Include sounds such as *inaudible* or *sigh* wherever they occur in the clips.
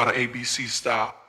About an ABC style.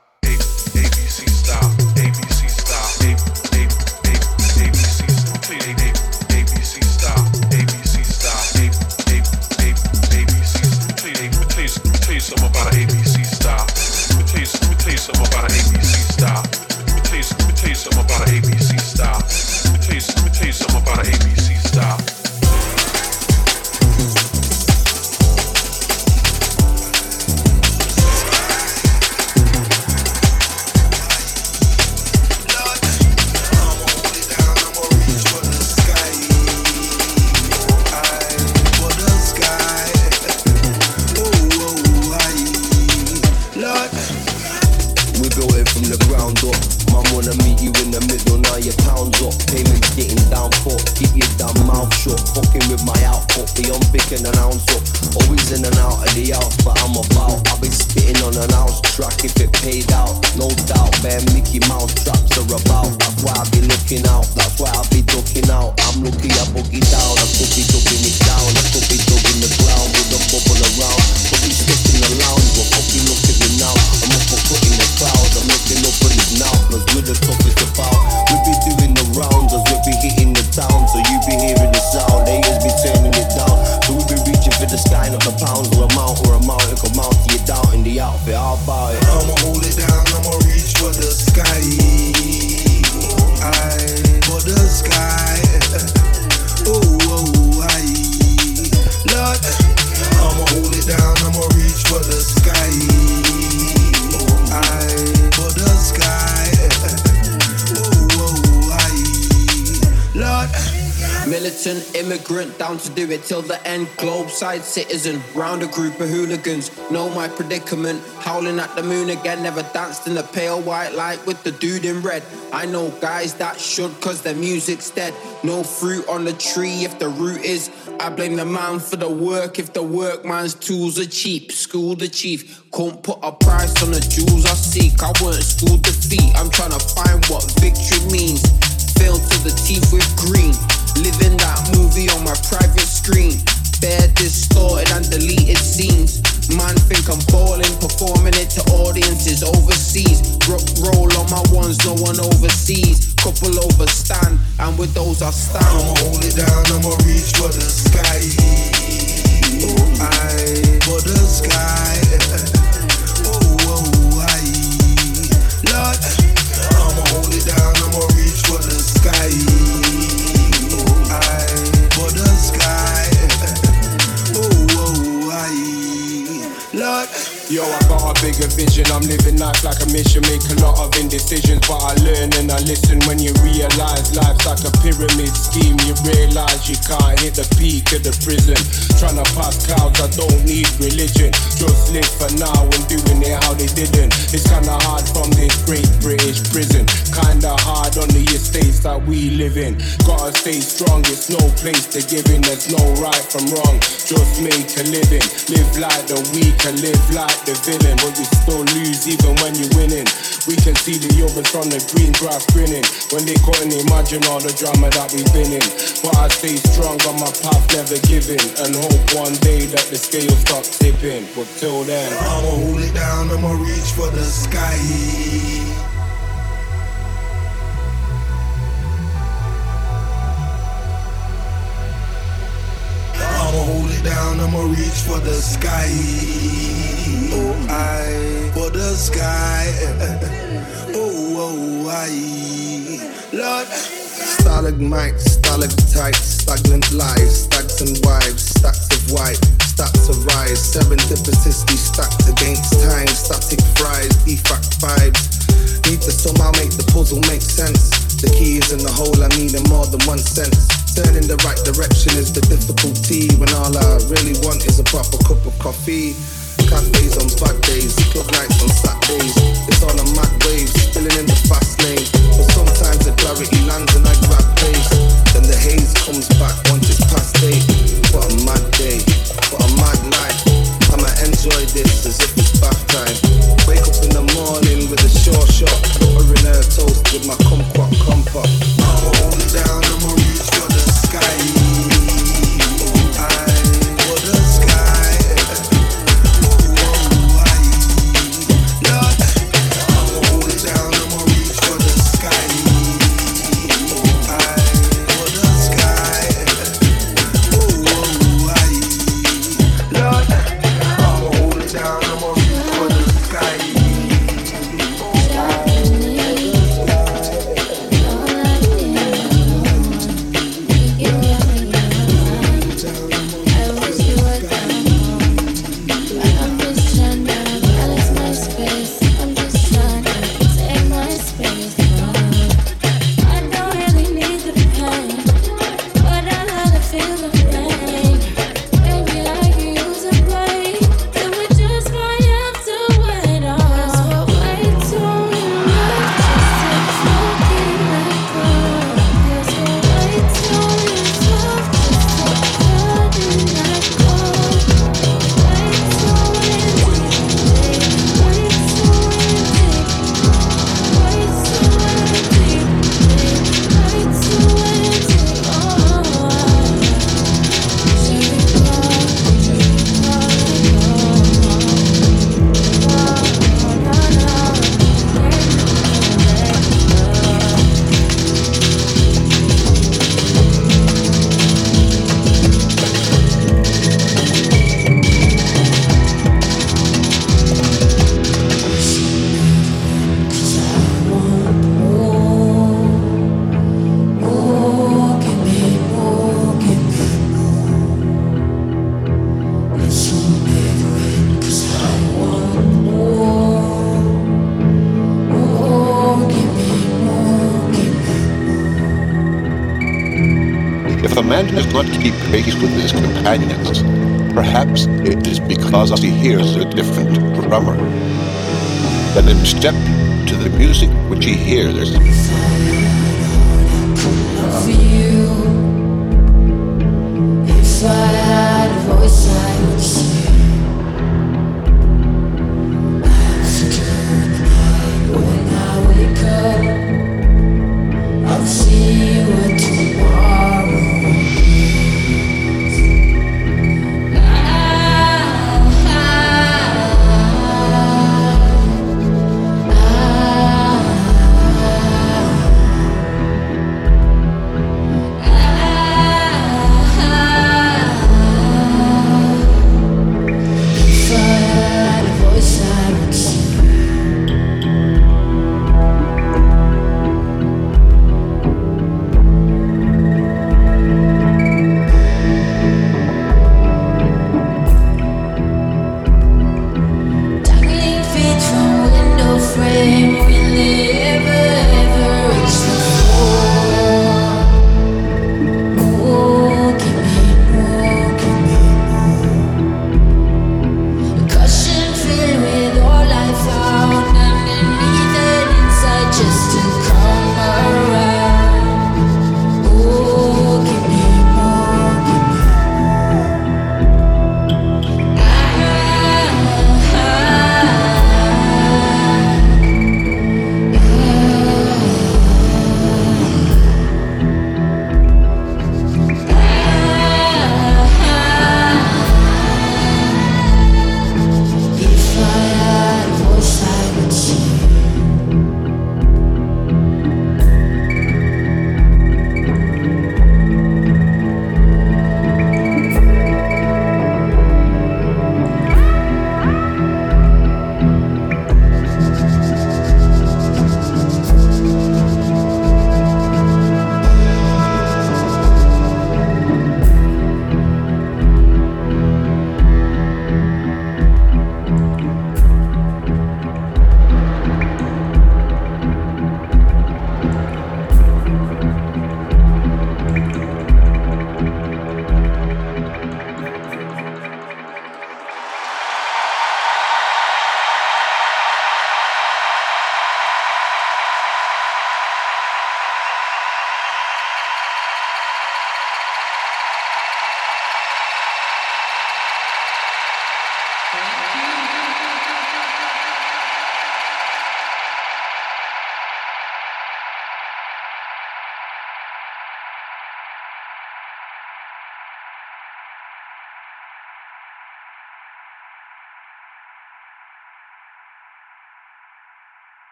Sky. Oh, oh, I'm about. I've been spitting on an house track if it paid out. No doubt, man, Mickey Mouse traps are about. That's why I be looking out, that's why I be ducking out. I'm lucky I boogie down, I. down to do it till the end. Globe side citizen, round a group of hooligans. Know my predicament. Howling at the moon again. Never danced in the pale white light with the dude in red. I know guys that should cause their music's dead. No fruit on the tree if the root is. I blame the man for the work if the workman's tools are cheap. School the chief. Can't put a price on the jewels I seek. I weren't schooled defeat. I'm trying to find what victory means. Fail to the teeth with green. Living that movie on my private screen. Bare distorted and deleted scenes. Man think I'm balling, performing it to audiences overseas. Rock roll on my ones, no one overseas. Couple overstand, and with those I stand. I'ma hold it down, I'ma reach for the sky. Oh, I for the sky. *laughs* got a bigger vision. I'm living life like a mission. Make a lot of indecisions, but I learn and I listen. When you realize life's like a pyramid scheme, you realize you can't hit the peak of the prison. Trying to pass clouds, I don't need religion. Just live for now and doing it how they didn't. It's kinda hard from this great British prison. Kinda hard on the estates that we live in. Gotta stay strong, it's no place to give in. There's no right from wrong. Just make a living. Live like the weak live like the villain, but we still lose even when you're winning. We can see the others from the green grass grinning when they couldn't imagine all the drama that we've been in. But I stay strong on my path, never giving, and hope one day that the scale stop tipping. But till then, I'ma hold it down, I'ma reach for the sky. I'ma hold it down, I'ma reach for the sky. Oh, I for the sky. *laughs* Oh, oh, I. Lord. Stalagmites, stalactites, stagnant lives, stags and wives, stacks of white, stacks of rise, serendipitously stacked against time, static fries, defect vibes. Need to somehow make the puzzle make sense. The key is in the hole, I need in more than one sense. Turning the right direction is the difficulty when all I really want is a proper cup of coffee. Cafes on bad days, club nights on Saturdays. It's on a mad wave, spilling in the fast lane. But sometimes the clarity lands and I grab pace. Then the haze comes back once it's past eight. What a mad day, what a mad night. I'ma enjoy this as if it's bath time. Wake up in the morning with a sure shot. Buttering her toast with my kumquat compa. Hold down, hears a different drummer. Let him step to the music which he hears. For you,